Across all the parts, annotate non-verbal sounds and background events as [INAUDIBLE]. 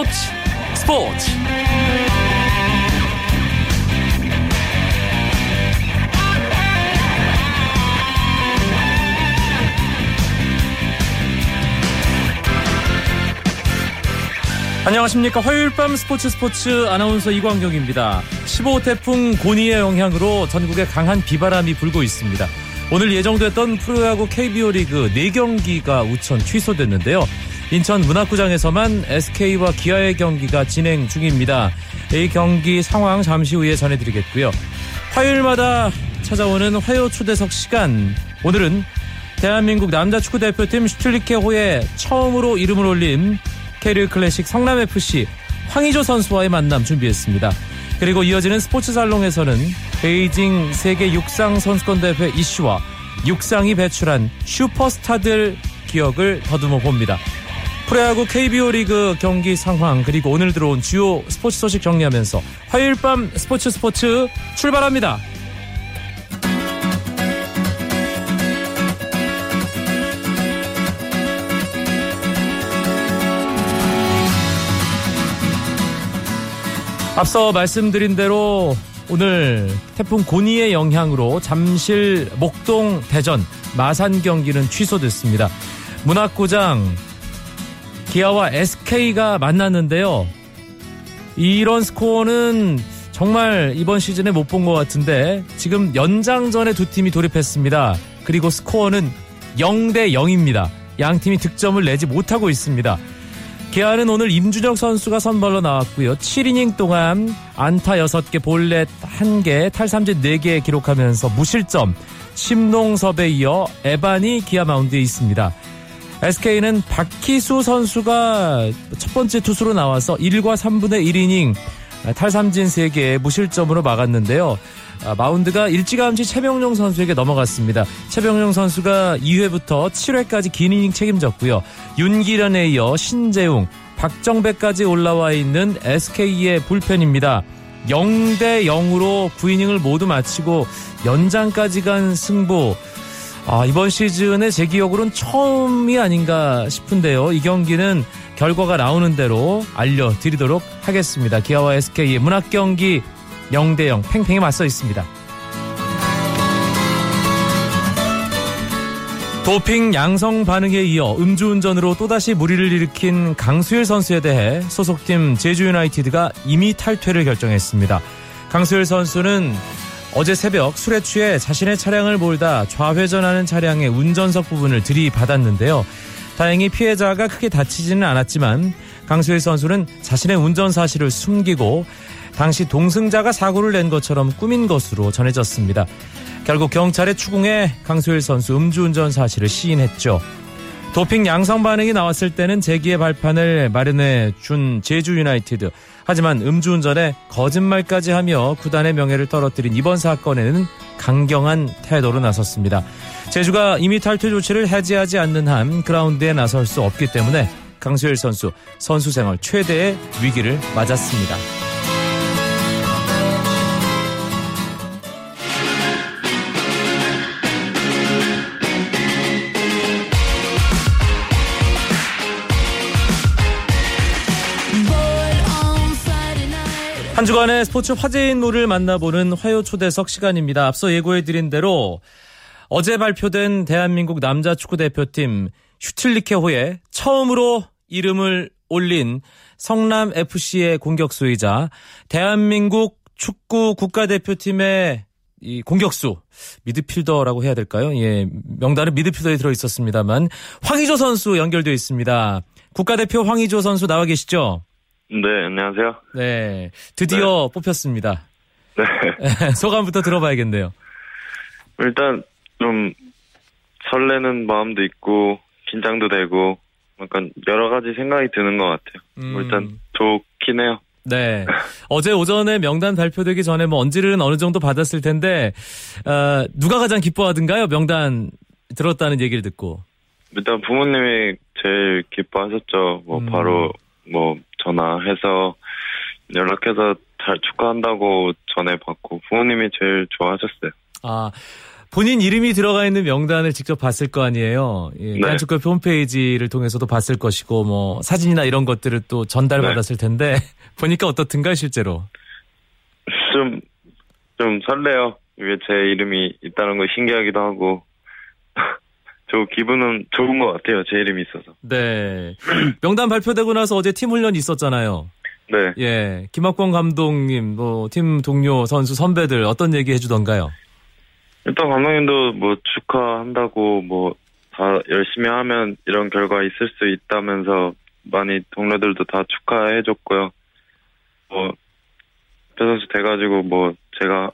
스포츠 스포츠. 안녕하십니까. 화요일 밤 스포츠 스포츠 아나운서 이광경입니다. 15호 태풍 고니의 영향으로 전국에 강한 비바람이 불고 있습니다. 오늘 예정됐던 프로야구 KBO 리그 4경기가 우천 취소됐는데요 인천 문학구장에서만 SK와 기아의 경기가 진행 중입니다 이 경기 상황 잠시 후에 전해드리겠고요 화요일마다 찾아오는 화요 초대석 시간 오늘은 대한민국 남자 축구 대표팀 슈틸리케호에 처음으로 이름을 올린 캐리어 클래식 성남FC 황희조 선수와의 만남 준비했습니다. 그리고 이어지는 스포츠 살롱에서는 베이징 세계 육상 선수권 대회 이슈와 육상이 배출한 슈퍼스타들 기억을 더듬어 봅니다. 프로야구 KBO 리그 경기 상황 그리고 오늘 들어온 주요 스포츠 소식 정리하면서 화요일 밤 스포츠 스포츠 출발합니다. 앞서 말씀드린 대로 오늘 태풍 고니의 영향으로 잠실, 목동, 대전, 마산 경기는 취소됐습니다. 문학구장 기아와 SK가 만났는데요. 이런 스코어는 정말 이번 시즌에 못 본 것 같은데 지금 연장전에 두 팀이 돌입했습니다. 그리고 스코어는 0대 0입니다. 양 팀이 득점을 내지 못하고 있습니다. 기아는 오늘 임준혁 선수가 선발로 나왔고요. 7이닝 동안 안타 6개, 볼넷 1개, 탈삼진 4개 기록하면서 무실점, 심농섭에 이어 에반이 기아 마운드에 있습니다. SK는 박희수 선수가 첫 번째 투수로 나와서 1과 3분의 1이닝 탈삼진 3개 무실점으로 막았는데요. 아, 마운드가 일찌감치 최병용 선수에게 넘어갔습니다. 최병용 선수가 2회부터 7회까지 긴 이닝 책임졌고요. 윤기련에 이어 신재웅, 박정배까지 올라와 있는 SK의 불펜입니다. 0대 0으로 9이닝을 모두 마치고 연장까지 간 승부. 아, 이번 시즌에 제 기억으로는 처음이 아닌가 싶은데요. 이 경기는 결과가 나오는 대로 알려드리도록 하겠습니다. 기아와 SK의 문학 경기 0대0 팽팽히 맞서 있습니다. 도핑 양성 반응에 이어 음주운전으로 또다시 무리를 일으킨 강수일 선수에 대해 소속팀 제주 유나이티드가 이미 탈퇴를 결정했습니다. 강수일 선수는 어제 새벽 술에 취해 자신의 차량을 몰다 좌회전하는 차량의 운전석 부분을 들이받았는데요. 다행히 피해자가 크게 다치지는 않았지만 강수일 선수는 자신의 운전 사실을 숨기고 당시 동승자가 사고를 낸 것처럼 꾸민 것으로 전해졌습니다. 결국 경찰의 추궁에 강수일 선수 음주운전 사실을 시인했죠. 도핑 양성 반응이 나왔을 때는 재기의 발판을 마련해 준 제주 유나이티드. 하지만 음주운전에 거짓말까지 하며 구단의 명예를 떨어뜨린 이번 사건에는 강경한 태도로 나섰습니다. 제주가 이미 탈퇴 조치를 해제하지 않는 한 그라운드에 나설 수 없기 때문에 강수일 선수 선수 생활 최대의 위기를 맞았습니다. 한 주간의 스포츠 화제 인물을 만나보는 화요 초대석 시간입니다. 앞서 예고해드린 대로 어제 발표된 대한민국 남자 축구 대표팀 슈틸리케호에 처음으로 이름을 올린 성남 FC의 공격수이자 대한민국 축구 국가대표팀의 이 공격수 미드필더라고 해야 될까요? 예, 명단은 미드필더에 들어 있었습니다만 황희조 선수 연결되어 있습니다. 국가대표 황희조 선수 나와 계시죠? 네, 안녕하세요. 네, 드디어 네. 뽑혔습니다. 네. [LAUGHS] 소감부터 들어봐야겠네요. 일단 좀 설레는 마음도 있고 긴장도 되고 약간 여러 가지 생각이 드는 것 같아요. 음. 일단 좋긴 해요. 네. 어제 오전에 명단 발표되기 전에 뭐 언지는 어느 정도 받았을 텐데 어, 누가 가장 기뻐하던가요? 명단 들었다는 얘기를 듣고. 일단 부모님이 제일 기뻐하셨죠. 뭐 음. 바로 뭐 전화해서 연락해서 잘 축구한다고 전해받고 부모님이 제일 좋아하셨어요. 아 본인 이름이 들어가 있는 명단을 직접 봤을 거 아니에요. 예, 네. 대한축구협회 홈페이지를 통해서도 봤을 것이고 뭐 사진이나 이런 것들을 또 전달받았을 텐데 [LAUGHS] 보니까 어떻든가요 실제로? 좀, 좀 설레요. 이게 제 이름이 있다는 거 신기하기도 하고. 저 기분은 좋은 것 같아요. 제 이름이 있어서. 네. [CLEARS THROAT] 명단 발표되고 나서 어제 팀 훈련 있었잖아요. 네. 예. 김학권 감독님, 뭐, 팀 동료, 선수, 선배들 어떤 얘기 해주던가요? 일단 감독님도 뭐 축하한다고 뭐 다 열심히 하면 이런 결과 있을 수 있다면서 많이 동료들도 다 축하해줬고요. 뭐, 배 선수 돼가지고 뭐 제가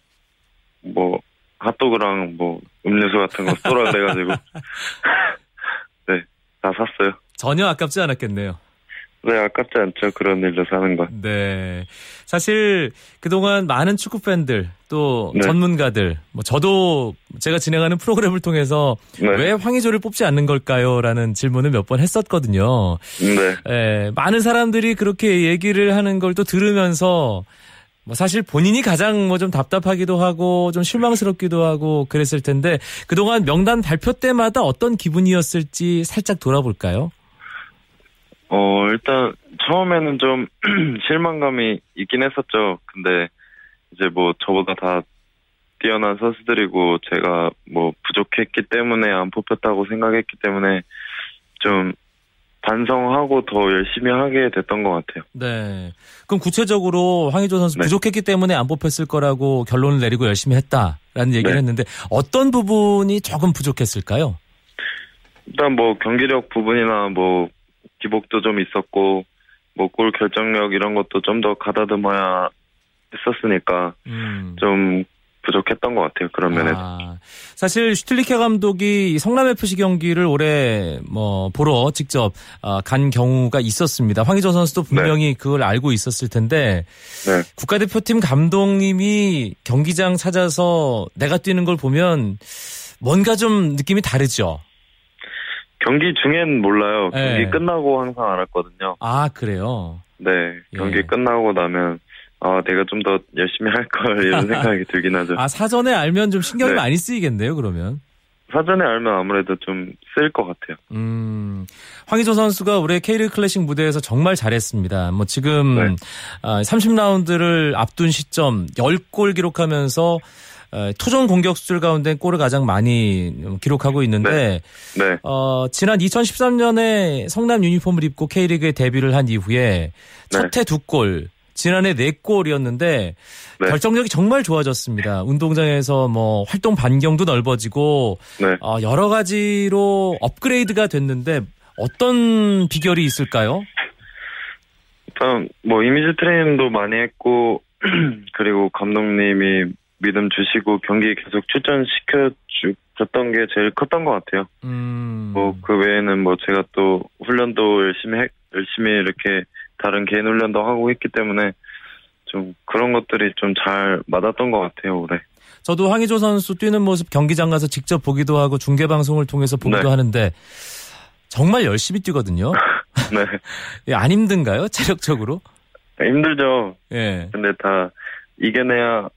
뭐 핫도그랑 뭐 음료수 같은 거 쏘라 그래가지고 [LAUGHS] 네, 다 샀어요. 전혀 아깝지 않았겠네요. 네, 아깝지 않죠. 그런 일로 사는 건. 네. 사실 그동안 많은 축구 팬들 또 네. 전문가들 뭐 저도 제가 진행하는 프로그램을 통해서 네. 왜 황의조를 뽑지 않는 걸까요?라는 질문을 몇 번 했었거든요. 네. 예, 많은 사람들이 그렇게 얘기를 하는 걸 또 들으면서 뭐 사실 본인이 가장 뭐 좀 답답하기도 하고 좀 실망스럽기도 하고 그랬을 텐데 그동안 명단 발표 때마다 어떤 기분이었을지 살짝 돌아볼까요? 어, 일단, 처음에는 좀 [CLEARS THROAT] 실망감이 있긴 했었죠. 근데, 이제 뭐, 저보다 다 뛰어난 선수들이고, 제가 뭐, 부족했기 때문에 안 뽑혔다고 생각했기 때문에, 좀, 반성하고 더 열심히 하게 됐던 것 같아요. 네. 그럼 구체적으로 황의조 선수 네. 부족했기 때문에 안 뽑혔을 거라고 결론을 내리고 열심히 했다라는 얘기를 네. 했는데 어떤 부분이 조금 부족했을까요? 일단 뭐, 경기력 부분이나 뭐, 기복도 좀 있었고, 뭐, 골 결정력 이런 것도 좀 더 가다듬어야 했었으니까, 음. 좀 부족했던 것 같아요. 그런 면에서. 아, 사실 슈틸리케 감독이 이 성남 FC 경기를 올해 뭐 보러 직접 어, 간 경우가 있었습니다. 황희조 선수도 분명히 그걸 알고 있었을 텐데 네. 국가대표팀 감독님이 경기장 찾아서 내가 뛰는 걸 보면 뭔가 좀 느낌이 다르죠. 경기 중엔 몰라요. 네. 경기 끝나고 항상 알았거든요. 아 그래요. 네, 경기 예. 끝나고 나면 아 내가 좀 더 열심히 할 걸 이런 [LAUGHS] 생각이 들긴 하죠. 아 사전에 알면 좀 신경이 네. 많이 쓰이겠네요. 그러면. 사전에 알면 아무래도 좀 쓸 것 같아요. 음, 황희조 선수가 올해 K리그 클래식 무대에서 정말 잘했습니다. 뭐 지금 네. 아, 30라운드를 앞둔 시점 10골 기록하면서 어, 토종 공격수들 가운데 골을 가장 많이 기록하고 있는데 네, 어, 지난 2013년에 성남 유니폼을 입고 K리그에 데뷔를 한 이후에 첫해 두 골, 지난해 네 골이었는데 네. 결정력이 정말 좋아졌습니다. 운동장에서 뭐 활동 반경도 넓어지고 네. 어, 여러 가지로 업그레이드가 됐는데 어떤 비결이 있을까요? 일단 뭐 이미지 트레이닝도 많이 했고 [CLEARS THROAT] 그리고 감독님이 믿음 주시고 경기 계속 출전시켜 줬던 게 제일 컸던 것 같아요. 음. 뭐그 외에는 뭐 제가 또 훈련도 열심히 해, 열심히 이렇게 다른 개인 훈련도 하고 했기 때문에 좀 그런 것들이 좀 잘 맞았던 것 같아요 올해. 저도 황희조 선수 뛰는 모습 경기장 가서 직접 보기도 하고 중계 방송을 통해서 보기도 네. 하는데 정말 열심히 뛰거든요. [LAUGHS] 네 [LAUGHS] 예, 안 힘든가요? 체력적으로? 힘들죠. 예. 근데 다 이겨내야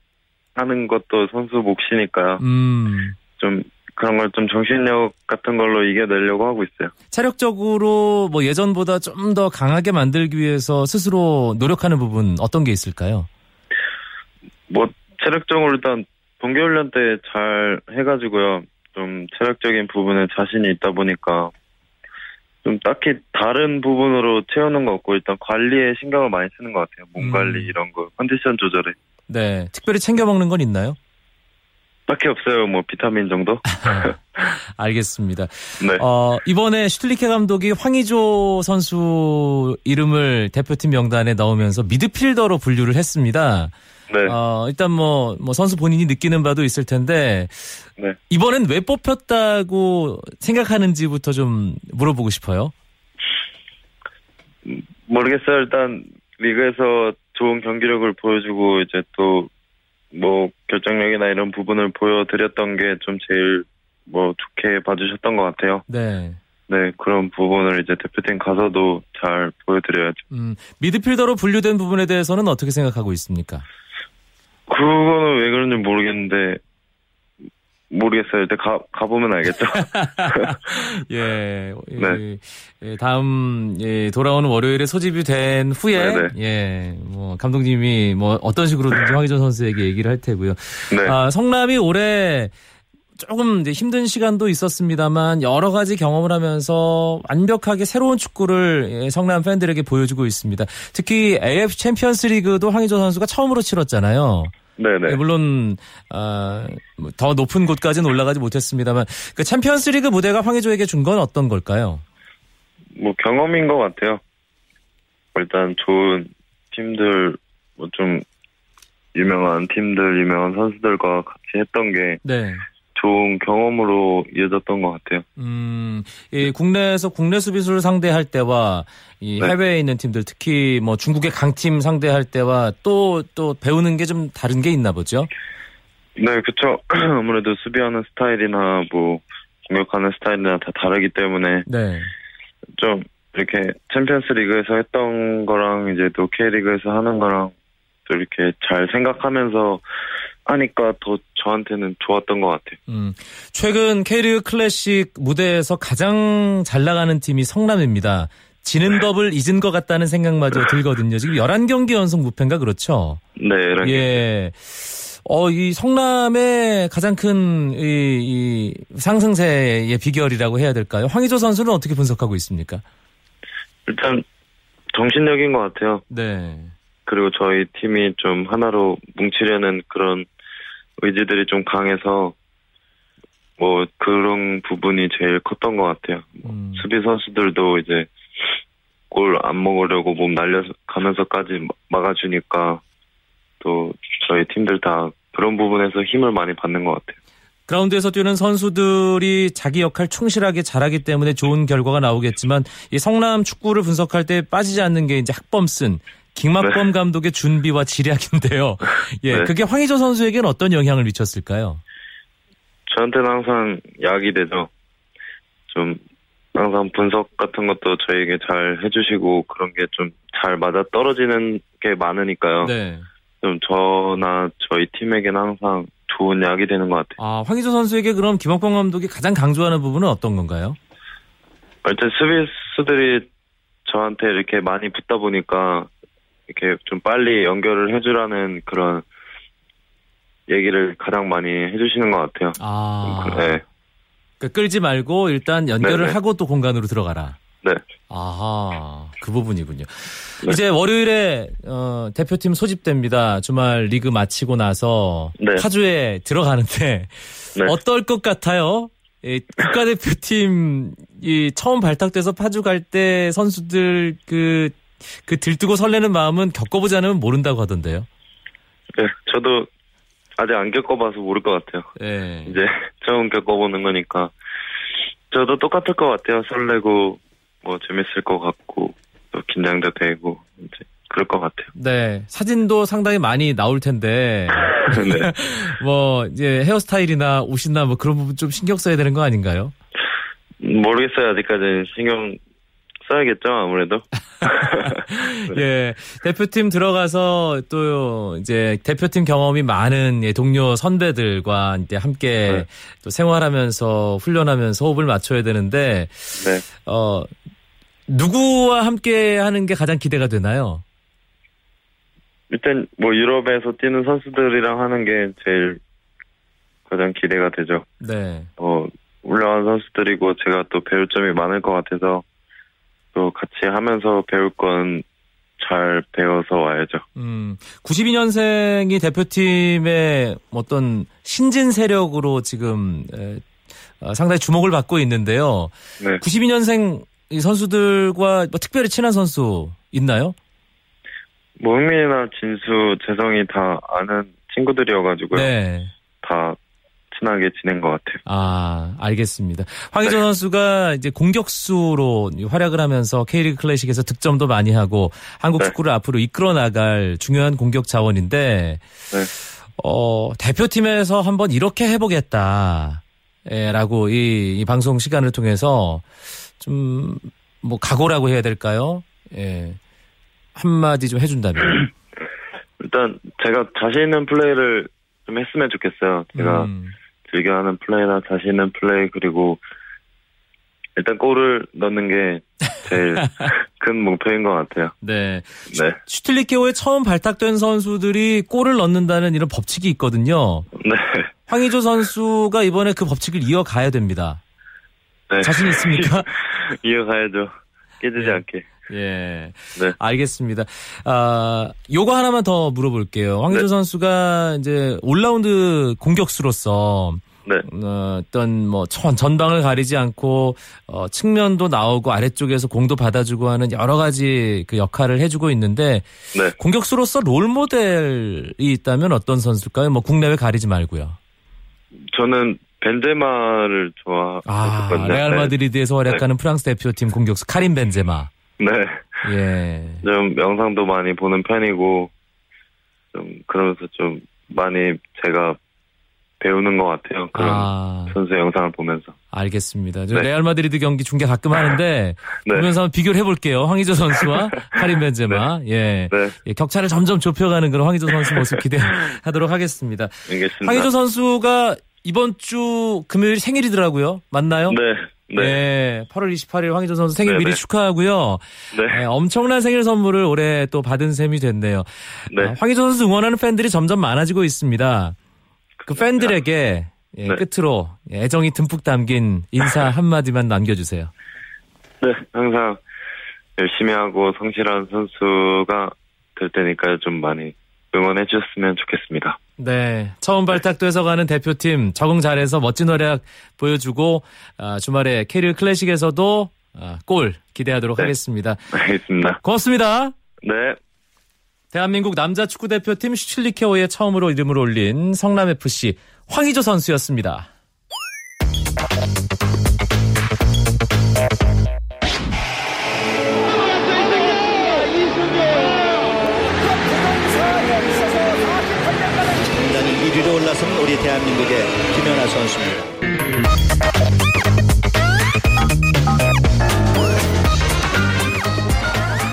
하는 것도 선수 몫이니까 음. 좀 그런 걸 좀 정신력 같은 걸로 이겨내려고 하고 있어요. 체력적으로 뭐 예전보다 좀 더 강하게 만들기 위해서 스스로 노력하는 부분 어떤 게 있을까요? 뭐 체력적으로 일단 동계훈련 때 잘 해가지고요. 좀 체력적인 부분에 자신이 있다 보니까 좀 딱히 다른 부분으로 채우는 거 없고 일단 관리에 신경을 많이 쓰는 것 같아요. 몸 음. 관리 이런 거 컨디션 조절에 네. 특별히 챙겨 먹는 건 있나요? 딱히 없어요. 뭐 비타민 정도. [LAUGHS] 알겠습니다. 네. 어, 이번에 슈틀리케 감독이 황의조 선수 이름을 대표팀 명단에 넣으면서 미드필더로 분류를 했습니다. 네. 어, 일단 뭐, 뭐 선수 본인이 느끼는 바도 있을 텐데 네. 이번엔 왜 뽑혔다고 생각하는지부터 좀 물어보고 싶어요. 모르겠어요. 일단 리그에서 좋은 경기력을 보여주고 이제 또 뭐 결정력이나 이런 부분을 보여드렸던 게 좀 제일 뭐 좋게 봐주셨던 것 같아요. 네. 네 그런 부분을 이제 대표팀 가서도 잘 보여드려야죠. 음, 미드필더로 분류된 부분에 대해서는 어떻게 생각하고 있습니까? 그거는 왜 그런지 모르겠는데 모르겠어요. 일단 가, 가보면 알겠죠. [LAUGHS] 예, [LAUGHS] 네. 예, 다음, 예, 돌아오는 월요일에 소집이 된 후에, 네네. 네. 예, 뭐, 감독님이 뭐, 어떤 식으로든지 황희조 선수에게 얘기를 할 테고요. 네. 아, 성남이 올해 조금 이제 힘든 시간도 있었습니다만 여러 가지 경험을 하면서 완벽하게 새로운 축구를 예, 성남 팬들에게 보여주고 있습니다. 특히 AFC 챔피언스 리그도 황의조 선수가 처음으로 치렀잖아요. 네네. 예, 물론 어, 더 높은 곳까지는 올라가지 못했습니다만 그 챔피언스리그 무대가 황의조에게 준 건 어떤 걸까요? 뭐 경험인 것 같아요. 일단 좋은 팀들 뭐 좀 유명한 팀들 유명한 선수들과 같이 했던 게 네. 좋은 경험으로 이어졌던 것 같아요. 음, 이 국내에서 국내 수비수를 상대할 때와 이 네. 해외에 있는 팀들 특히 뭐 중국의 강팀 상대할 때와 또또 또 배우는 게 좀 다른 게 있나 보죠. 네, 그렇죠. [CLEARS THROAT] 아무래도 수비하는 스타일이나 뭐 공격하는 스타일이나 다 다르기 때문에 네. 좀 이렇게 챔피언스 리그에서 했던 거랑 이제 또 K리그에서 하는 거랑 또 이렇게 잘 생각하면서 하니까 더 저한테는 좋았던 것 같아요. 음, 최근 K리그 클래식 무대에서 가장 잘 나가는 팀이 성남입니다. 지는 법을 잊은 것 같다는 생각마저 들거든요. 지금 11경기 연속 무패인가 그렇죠? 네, 예. 어, 이 성남의 가장 큰, 이, 이 상승세의 비결이라고 해야 될까요? 황의조 선수는 어떻게 분석하고 있습니까? 일단, 정신력인 것 같아요. 네. 그리고 저희 팀이 좀 하나로 뭉치려는 그런 의지들이 좀 강해서 뭐 그런 부분이 제일 컸던 것 같아요. 음. 수비 선수들도 이제 골 안 먹으려고 몸 날려가면서까지 막아주니까 또 저희 팀들 다 그런 부분에서 힘을 많이 받는 것 같아요. 그라운드에서 뛰는 선수들이 자기 역할 충실하게 잘하기 때문에 좋은 결과가 나오겠지만 이 성남 축구를 분석할 때 빠지지 않는 게 이제 학범 쓴 김학범 네. 감독의 준비와 지략인데요. [LAUGHS] 예, 네. 그게 황희조 선수에게는 어떤 영향을 미쳤을까요? 저한테는 항상 약이 되죠. 좀 항상 분석 같은 것도 저에게 잘 해주시고 그런 게 좀 잘 맞아 떨어지는 게 많으니까요. 네. 좀 저나 저희 팀에게는 항상 좋은 약이 되는 것 같아요. 아, 황희조 선수에게 그럼 김학범 감독이 가장 강조하는 부분은 어떤 건가요? 일단 수비수들이 저한테 이렇게 많이 붙다 보니까 이렇게 좀 빨리 연결을 해주라는 그런 얘기를 가장 많이 해주시는 것 같아요. 아. 네. 그러니까 끌지 말고 일단 연결을 네네. 하고 또 공간으로 들어가라. 네. 아하, 그 부분이군요. 네. 이제 월요일에 어, 대표팀 소집됩니다. 주말 리그 마치고 나서 네. 파주에 들어가는데 네. 어떨 것 같아요? 이 국가대표팀 이 처음 발탁돼서 파주 갈 때 선수들 그 그 들뜨고 설레는 마음은 겪어보지 않으면 모른다고 하던데요. 네, 저도 아직 안 겪어봐서 모를 것 같아요. 네. 이제 처음 겪어보는 거니까 저도 똑같을 것 같아요. 설레고 뭐 재밌을 것 같고 또 긴장도 되고 이제 그럴 것 같아요. 네, 사진도 상당히 많이 나올 텐데 [LAUGHS] 네. [LAUGHS] 뭐 이제 헤어스타일이나 옷이나 뭐 그런 부분 좀 신경 써야 되는 거 아닌가요? 모르겠어요. 아직까지 신경 써야겠죠, 아무래도. [LAUGHS] 예. 대표팀 들어가서 또 이제 대표팀 경험이 많은 예, 동료 선배들과 이제 함께 네. 또 생활하면서 훈련하면서 호흡을 맞춰야 되는데 네. 어 누구와 함께 하는 게 가장 기대가 되나요? 일단 뭐 유럽에서 뛰는 선수들이랑 하는 게 제일 가장 기대가 되죠. 네. 어 훌륭한 선수들이고 제가 또 배울 점이 많을 것 같아서 또 같이 하면서 배울 건 잘 배워서 와야죠. 음, 92년생이 대표팀의 어떤 신진 세력으로 지금 에, 어, 상당히 주목을 받고 있는데요. 네. 92년생 선수들과 뭐 특별히 친한 선수 있나요? 뭐 흥민이나 진수, 재성이 다 아는 친구들이어가지고요. 네. 다 친하게 지낸 것 같아요. 아, 알겠습니다. 황희조 네. 선수가 이제 공격수로 활약을 하면서 K리그 클래식에서 득점도 많이 하고 한국 네. 축구를 앞으로 이끌어 나갈 중요한 공격 자원인데, 네. 어, 대표팀에서 한번 이렇게 해보겠다. 예, 라고 이, 이 방송 시간을 통해서 좀, 뭐, 각오라고 해야 될까요? 예. 한마디 좀 해준다면. [CLEARS THROAT] 일단, 제가 자신 있는 플레이를 좀 했으면 좋겠어요. 제가 음. 즐겨하는 플레이나 자신 있는 플레이 그리고 일단 골을 넣는 게 제일 [LAUGHS] 큰 목표인 것 같아요. 네. 네. 슈틸리케오에 처음 발탁된 선수들이 골을 넣는다는 이런 법칙이 있거든요. 네. 황의조 선수가 이번에 그 법칙을 이어가야 됩니다. 네. 자신 있습니까? [LAUGHS] 이어가야죠. 깨지지 네. 않게. 예. 네. 알겠습니다. 아, 요거 하나만 더 물어볼게요. 황의조 네. 선수가 이제 올라운드 공격수로서 네. 어, 어떤 뭐 전, 전방을 가리지 않고 어, 측면도 나오고 아래쪽에서 공도 받아주고 하는 여러 가지 그 역할을 해주고 있는데 네. 공격수로서 롤 모델이 있다면 어떤 선수일까요? 뭐 국내외 가리지 말고요. 저는 벤제마를 아, 좋아했었거든요. 레알 마드리드에서 활약하는 프랑스 대표팀 공격수 카린 벤제마. [LAUGHS] 네. 예. 좀 영상도 많이 보는 편이고 좀 그러면서 좀 많이 제가 배우는 것 같아요. 그런 아, 선수 영상을 보면서. 알겠습니다. 저 네. 레알 마드리드 경기 중계 가끔 하는데 [LAUGHS] 네. 보면서 한번 비교를 해볼게요. 황의조 선수와 [LAUGHS] 카림 벤제마. 예. 네. 예, 격차를 점점 좁혀가는 그런 황의조 선수 모습 기대하도록 하겠습니다. 알겠습니다. 황의조 선수가 이번 주 금요일 생일이더라고요. 맞나요? 네. 네. 네, 8월 28일 황의조 선수 생일 네네. 미리 축하하고요. 네. 네, 엄청난 생일 선물을 올해 또 받은 셈이 됐네요. 네. 아, 황의조 선수 응원하는 팬들이 점점 많아지고 있습니다. 그 팬들에게 예, 네. 끝으로 애정이 듬뿍 담긴 인사 [LAUGHS] 한마디만 남겨주세요. 네. 항상 열심히 하고 성실한 선수가 될 테니까 좀 많이 응원해 주셨으면 좋겠습니다. 네, 처음 발탁돼서 가는 대표팀 적응 잘해서 멋진 활약 보여주고 아, 주말에 캐리어 클래식에서도 아, 골 기대하도록 네. 하겠습니다. 알겠습니다. 고맙습니다. 네. 대한민국 남자 축구 대표팀 슈틸리케오에 처음으로 이름을 올린 성남FC 황의조 선수였습니다. 우리 대한민국의 김연아 선수입니다.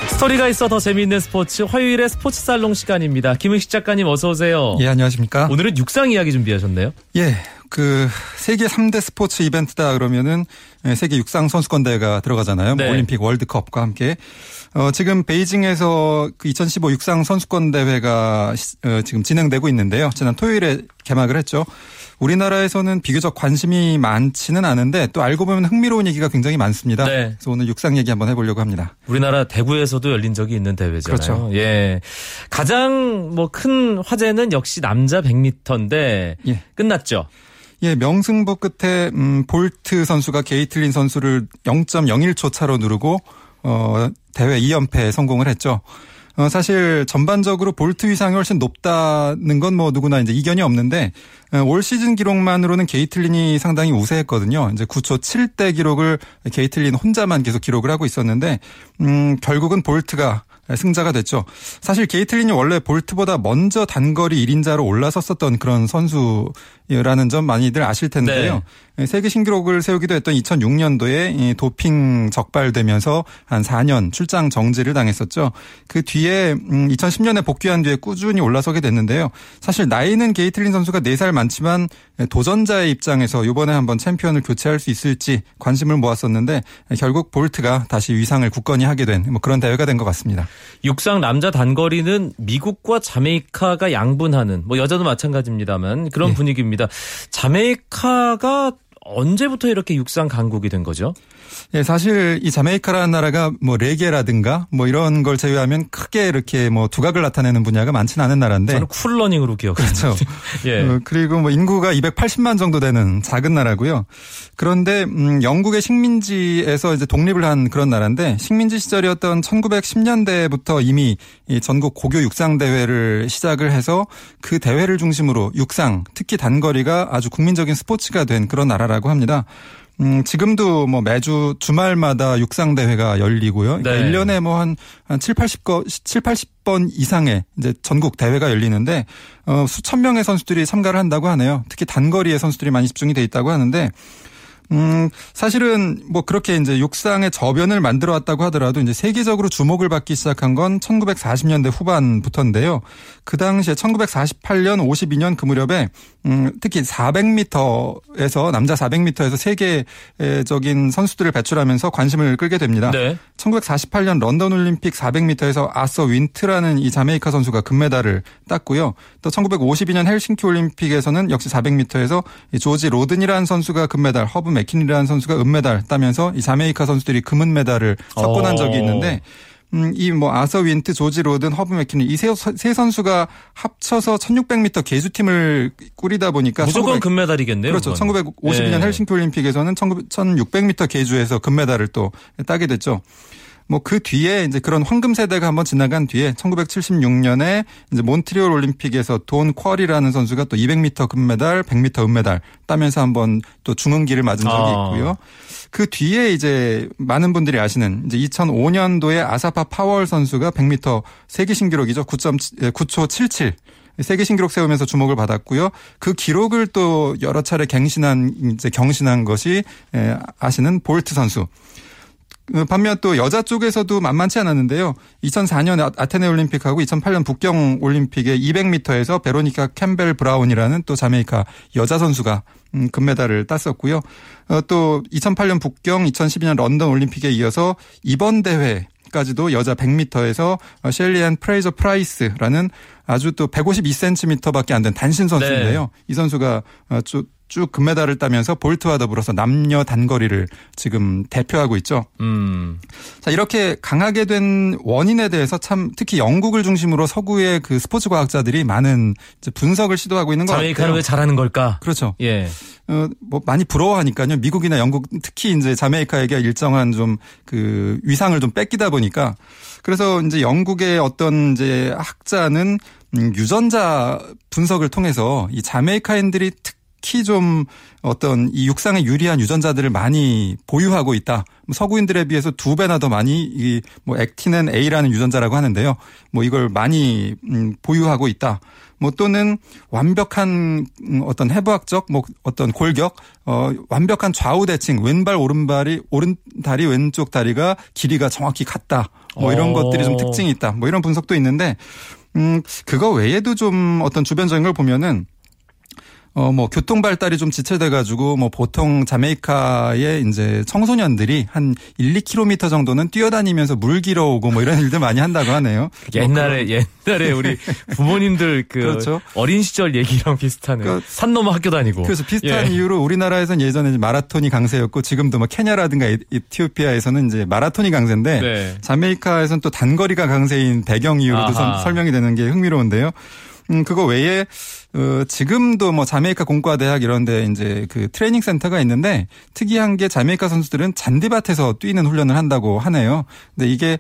스토리가 있어 더 재미있는 스포츠 화요일의 스포츠 살롱 시간입니다. 김은식 작가님 어서 오세요. 예, 안녕하십니까? 오늘은 육상 이야기 준비하셨네요. 예, 그 세계 3대 스포츠 이벤트다 그러면은 예, 세계 육상 선수권 대회가 들어가잖아요. 뭐 네. 올림픽 월드컵과 함께. 어, 지금 베이징에서 그 2015 육상 선수권 대회가 시- 어, 지금 진행되고 있는데요. 지난 토요일에 개막을 했죠. 우리나라에서는 비교적 관심이 많지는 않은데 또 알고 보면 흥미로운 얘기가 굉장히 많습니다. 네. 그래서 오늘 육상 얘기 한번 해보려고 합니다. 우리나라 대구에서도 열린 적이 있는 대회잖아요. 그렇죠. 예. 가장 뭐 큰 화제는 역시 남자 100m인데 예. 끝났죠. 예, 명승부 끝에 음, 볼트 선수가 게이틀린 선수를 0.01초 차로 누르고 어, 대회 2연패에 성공을 했죠. 어, 사실 전반적으로 볼트 위상이 훨씬 높다는 건 뭐 누구나 이제 이견이 없는데 어, 올 시즌 기록만으로는 게이틀린이 상당히 우세했거든요. 이제 9초 7대 기록을 게이틀린 혼자만 계속 기록을 하고 있었는데 음, 결국은 볼트가 승자가 됐죠. 사실 게이틀린이 원래 볼트보다 먼저 단거리 1인자로 올라섰었던 그런 선수라는 점 많이들 아실 텐데요. 세계 신기록을 세우기도 했던 2006년도에 도핑 적발되면서 한 4년 출장 정지를 당했었죠. 그 뒤에 2010년에 복귀한 뒤에 꾸준히 올라서게 됐는데요. 사실 나이는 게이틀린 선수가 4살 많지만 도전자의 입장에서 이번에 한번 챔피언을 교체할 수 있을지 관심을 모았었는데 결국 볼트가 다시 위상을 굳건히 하게 된 뭐 그런 대회가 된 것 같습니다. 육상 남자 단거리는 미국과 자메이카가 양분하는 뭐 여자도 마찬가지입니다만 그런 예. 분위기입니다. 자메이카가 언제부터 이렇게 육상 강국이 된 거죠? 예, 사실 이 자메이카라는 나라가 뭐 레게라든가 뭐 이런 걸 제외하면 크게 이렇게 뭐 두각을 나타내는 분야가 많지는 않은 나라인데 저는 쿨러닝으로 기억합니다. 그렇죠. [LAUGHS] 예. 어, 그리고 뭐 인구가 280만 정도 되는 작은 나라고요. 그런데 음 영국의 식민지에서 이제 독립을 한 그런 나라인데 식민지 시절이었던 1910년대부터 이미 이 전국 고교 육상 대회를 시작을 해서 그 대회를 중심으로 육상, 특히 단거리가 아주 국민적인 스포츠가 된 그런 나라라 고 합니다. 음, 지금도 뭐 매주 주말마다 육상 대회가 열리고요. 그러니까 네. 1년에 뭐 한, 한 7, 80거, 7, 80번 이상의 이제 전국 대회가 열리는데, 어, 수천 명의 선수들이 참가를 한다고 하네요. 특히 단거리의 선수들이 많이 집중이 돼 있다고 하는데, 음, 사실은 뭐 그렇게 이제 육상의 저변을 만들어 왔다고 하더라도 이제 세계적으로 주목을 받기 시작한 건 1940년대 후반부터인데요. 그 당시에 1948년, 52년 그 무렵에 음, 특히 400m에서 남자 400m에서 세계적인 선수들을 배출하면서 관심을 끌게 됩니다. 네. 1948년 런던 올림픽 400m에서 아서 윈트라는 이 자메이카 선수가 금메달을 땄고요. 또 1952년 헬싱키 올림픽에서는 역시 400m에서 조지 로든이라는 선수가 금메달, 허브 맥킨리라는 선수가 은메달 따면서 이 자메이카 선수들이 금은 메달을 석권한 적이 있는데 음, 이 뭐 아서 윈트, 조지 로든, 허브 맥킨리 이세 세 선수가 합쳐서 1600m 계주팀을 꾸리다 보니까 무조건 1900 금메달이겠네요. 그렇죠. 그건. 1952년 네. 헬싱키 올림픽에서는 1600m 계주에서 금메달을 또 따게 됐죠. 뭐 그 뒤에 이제 그런 황금 세대가 한번 지나간 뒤에 1976년에 이제 몬트리올 올림픽에서 돈 쿼리라는 선수가 또 200m 금메달, 100m 은메달 따면서 한번 또 중흥기를 맞은 적이 아. 있고요. 그 뒤에 이제 많은 분들이 아시는 이제 2005년도에 아사파 파월 선수가 100m 세계 신기록이죠. 9점 9초 77 세계 신기록 세우면서 주목을 받았고요. 그 기록을 또 여러 차례 갱신한 이제 경신한 것이 에, 아시는 볼트 선수. 그 반면 또 여자 쪽에서도 만만치 않았는데요. 2004년 아- 아테네 올림픽하고 2008년 북경 올림픽의 200m에서 베로니카 캠벨 브라운이라는 또 자메이카 여자 선수가 음, 금메달을 땄었고요. 어, 또 2008년 북경, 2012년 런던 올림픽에 이어서 이번 대회 까지도 여자 100m에서 셸리안 프레이저 프라이스라는 아주 또 152cm밖에 안 된 단신 선수인데요. 이 선수가 어, 쭉, 쭉 금메달을 따면서 볼트와 더불어서 남녀 단거리를 지금 대표하고 있죠. 음. 자, 이렇게 강하게 된 원인에 대해서 참 특히 영국을 중심으로 서구의 그 스포츠 과학자들이 많은 분석을 시도하고 있는 것 같아요. 왜 잘하는 걸까? 그렇죠. 예. 어, 뭐 많이 부러워하니까요. 미국이나 영국 특히 이제 자메이카에게 일정한 좀 그 위상을 좀 뺏기다 보니까 그래서 이제 영국의 어떤 이제 학자는 음, 유전자 분석을 통해서 이 자메이카인들이 특 히 좀 어떤 이 육상에 유리한 유전자들을 많이 보유하고 있다. 뭐 서구인들에 비해서 두 배나 더 많이 이 뭐 액틴은 A라는 유전자라고 하는데요. 뭐 이걸 많이 음, 보유하고 있다. 뭐 또는 완벽한 음, 어떤 해부학적 뭐 어떤 골격 어 완벽한 좌우 대칭 왼발 오른발이 오른 다리 왼쪽 다리가 길이가 정확히 같다. 뭐 이런 오. 것들이 좀 특징이 있다. 뭐 이런 분석도 있는데 음 그거 외에도 좀 어떤 주변적인 걸 보면은 어, 뭐, 교통 발달이 좀 지체돼가지고, 뭐, 보통 자메이카의 이제 청소년들이 한 1, 2km 정도는 뛰어다니면서 물 길어오고 뭐 이런 일들 많이 한다고 하네요. [LAUGHS] 옛날에 옛날에 우리 [LAUGHS] 부모님들 그 그렇죠. 어린 시절 얘기랑 비슷하네요. 그- 산 넘어 학교 다니고. 그래서 비슷한 예. 이유로 우리나라에서는 예전에 마라톤이 강세였고 지금도 뭐 케냐라든가 에- 에티오피아에서는 이제 마라톤이 강세인데 네. 자메이카에서는 또 단거리가 강세인 배경 이유로도. 선- 설명이 되는 게 흥미로운데요. 음, 그거 외에, 어, 지금도 뭐 자메이카 공과 대학 이런데 이제 그 트레이닝 센터가 있는데 특이한 게 자메이카 선수들은 잔디밭에서 뛰는 훈련을 한다고 하네요. 근데 이게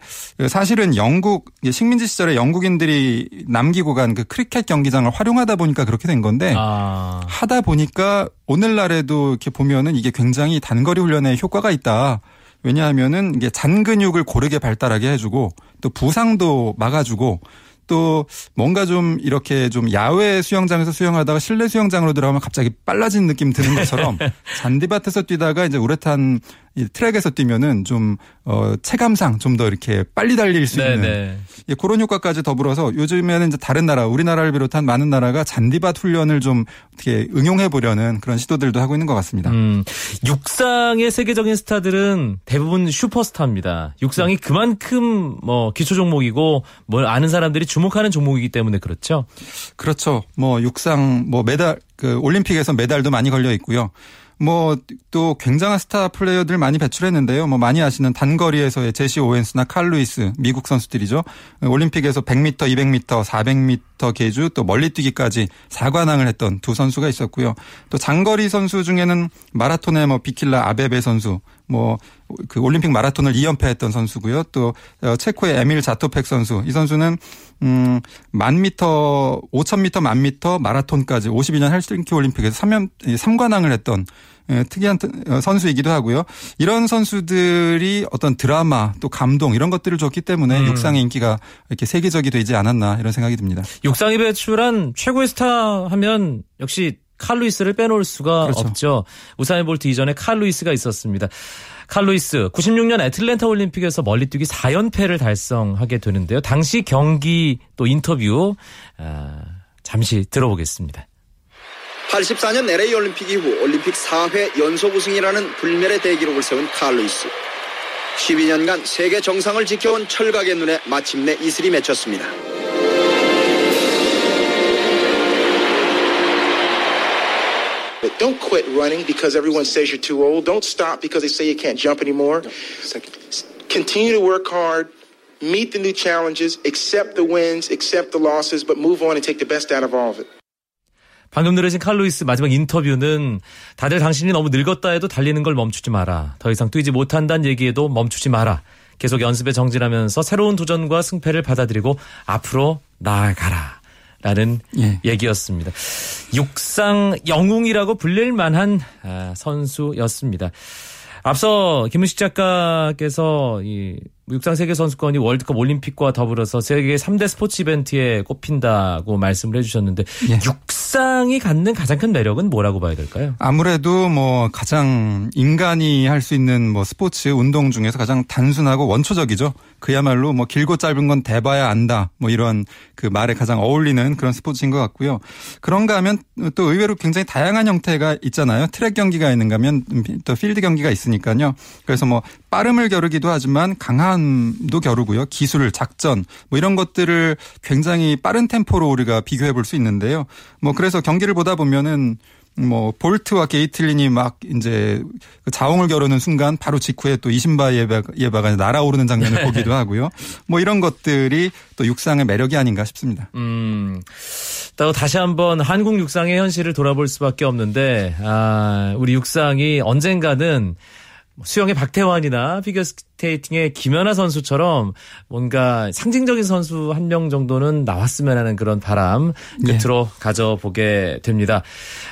사실은 영국, 식민지 시절에 영국인들이 남기고 간 그 크리켓 경기장을 활용하다 보니까 그렇게 된 건데 아. 하다 보니까 오늘날에도 이렇게 보면은 이게 굉장히 단거리 훈련에 효과가 있다. 왜냐하면은 이게 잔 근육을 고르게 발달하게 해주고 또 부상도 막아주고 또 뭔가 좀 이렇게 좀 야외 수영장에서 수영하다가 실내 수영장으로 들어가면 갑자기 빨라진 느낌 드는 것처럼 [LAUGHS] 잔디밭에서 뛰다가 이제 우레탄 이 트랙에서 뛰면은 좀 어, 체감상 좀 더 이렇게 빨리 달릴 수 있는 네네. 예, 그런 효과까지 더불어서 요즘에는 이제 다른 나라, 우리나라를 비롯한 많은 나라가 잔디밭 훈련을 좀 어떻게 응용해 보려는 그런 시도들도 하고 있는 것 같습니다. 음, 육상의 세계적인 스타들은 대부분 슈퍼스타입니다. 육상이 그만큼 뭐 기초 종목이고 뭘 아는 사람들이 주목하는 종목이기 때문에 그렇죠. 그렇죠. 뭐 육상 뭐 메달 그 올림픽에서 메달도 많이 걸려 있고요. 뭐 또 굉장한 스타 플레이어들 많이 배출했는데요. 뭐 많이 아시는 단거리에서의 제시 오웬스나 칼 루이스 미국 선수들이죠. 올림픽에서 100m, 200m, 400m 계주 또 멀리뛰기까지 4관왕을 했던 두 선수가 있었고요. 또 장거리 선수 중에는 마라톤의 뭐 비킬라 아베베 선수 뭐 그 올림픽 마라톤을 2연패했던 선수고요. 또 어, 체코의 에밀 자토펙 선수. 이 선수는 음, 만 미터, 5천 미터, 만 미터 마라톤까지 52년 헬싱키 올림픽에서 3연 3관왕을 했던 예, 특이한 어, 선수이기도 하고요. 이런 선수들이 어떤 드라마 또 감동 이런 것들을 줬기 때문에 음. 육상의 인기가 이렇게 세계적이 되지 않았나 이런 생각이 듭니다. 육상이 배출한 최고의 스타 하면 역시 칼루이스를 빼놓을 수가 그렇죠. 없죠. 우사인 볼트 이전에 칼루이스가 있었습니다. 칼루이스 96년 애틀랜타 올림픽에서 멀리뛰기 4연패를 달성하게 되는데요. 당시 경기 또 인터뷰 아, 잠시 들어보겠습니다. 84년 LA 올림픽 이후 올림픽 4회 연속 우승이라는 불멸의 대기록을 세운 칼루이스. 12년간 세계 정상을 지켜온 철각의 눈에 마침내 이슬이 맺혔습니다. But don't quit running because everyone says you're too old. Don't stop because they say you can't jump anymore. Continue to work hard, meet the new challenges, accept the wins, accept the losses, but move on and take the best out of all of it. 방금 들으신 칼로이스 마지막 인터뷰는 다들 당신이 너무 늙었다 해도 달리는 걸 멈추지 마라. 더 이상 뛰지 못한다는 얘기에도 멈추지 마라. 계속 연습에 정진하면서 새로운 도전과 승패를 받아들이고 앞으로 나아가라. 라는 예. 얘기였습니다. 육상 영웅이라고 불릴 만한 아, 선수였습니다. 앞서 김은식 작가께서 이 육상 세계 선수권이 월드컵 올림픽과 더불어서 세계 3대 스포츠 이벤트에 꼽힌다고 말씀을 해주셨는데 예. 육상이 갖는 가장 큰 매력은 뭐라고 봐야 될까요? 아무래도 뭐 가장 인간이 할 수 있는 뭐 스포츠 운동 중에서 가장 단순하고 원초적이죠. 그야말로 뭐 길고 짧은 건 대봐야 안다. 뭐 이런 그 말에 가장 어울리는 그런 스포츠인 것 같고요. 그런가 하면 또 의외로 굉장히 다양한 형태가 있잖아요. 트랙 경기가 있는가 하면 또 필드 경기가 있으니까요. 그래서 뭐 빠름을 겨루기도 하지만 강 함도 겨루고요. 기술, 작전 뭐 이런 것들을 굉장히 빠른 템포로 우리가 비교해 볼 수 있는데요. 뭐 그래서 경기를 보다 보면은 뭐 볼트와 게이틀린이 막 이제 그 자웅을 겨루는 순간 바로 직후에 또 이신바 예바, 예바가 날아오르는 장면을 보기도 하고요. 뭐 이런 것들이 또 육상의 매력이 아닌가 싶습니다. 음, 또 다시 한번 한국 육상의 현실을 돌아볼 수밖에 없는데, 아, 우리 육상이 언젠가는 수영의 박태환이나 피겨스케이팅의 김연아 선수처럼 뭔가 상징적인 선수 한 명 정도는 나왔으면 하는 그런 바람 끝으로 가져보게 됩니다.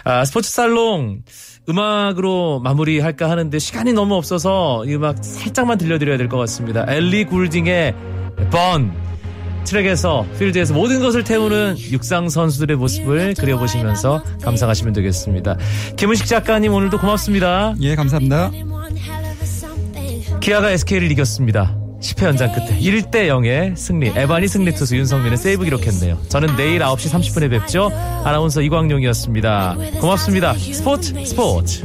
아, 스포츠 살롱 음악으로 마무리할까 하는데 시간이 너무 없어서 이 음악 살짝만 들려드려야 될 것 같습니다. 엘리 굴딩의 번. 트랙에서 필드에서 모든 것을 태우는 육상 선수들의 모습을 그려보시면서 감상하시면 되겠습니다. 김은식 작가님 오늘도 고맙습니다. 예, 감사합니다. 기아가 SK를 이겼습니다. 10회 연장 끝에 1대 0의 승리. 에반이 승리 투수 윤성민은 세이브 기록했네요. 저는 내일 9시 30분에 뵙죠. 아나운서 이광용이었습니다. 고맙습니다. 스포츠 스포츠.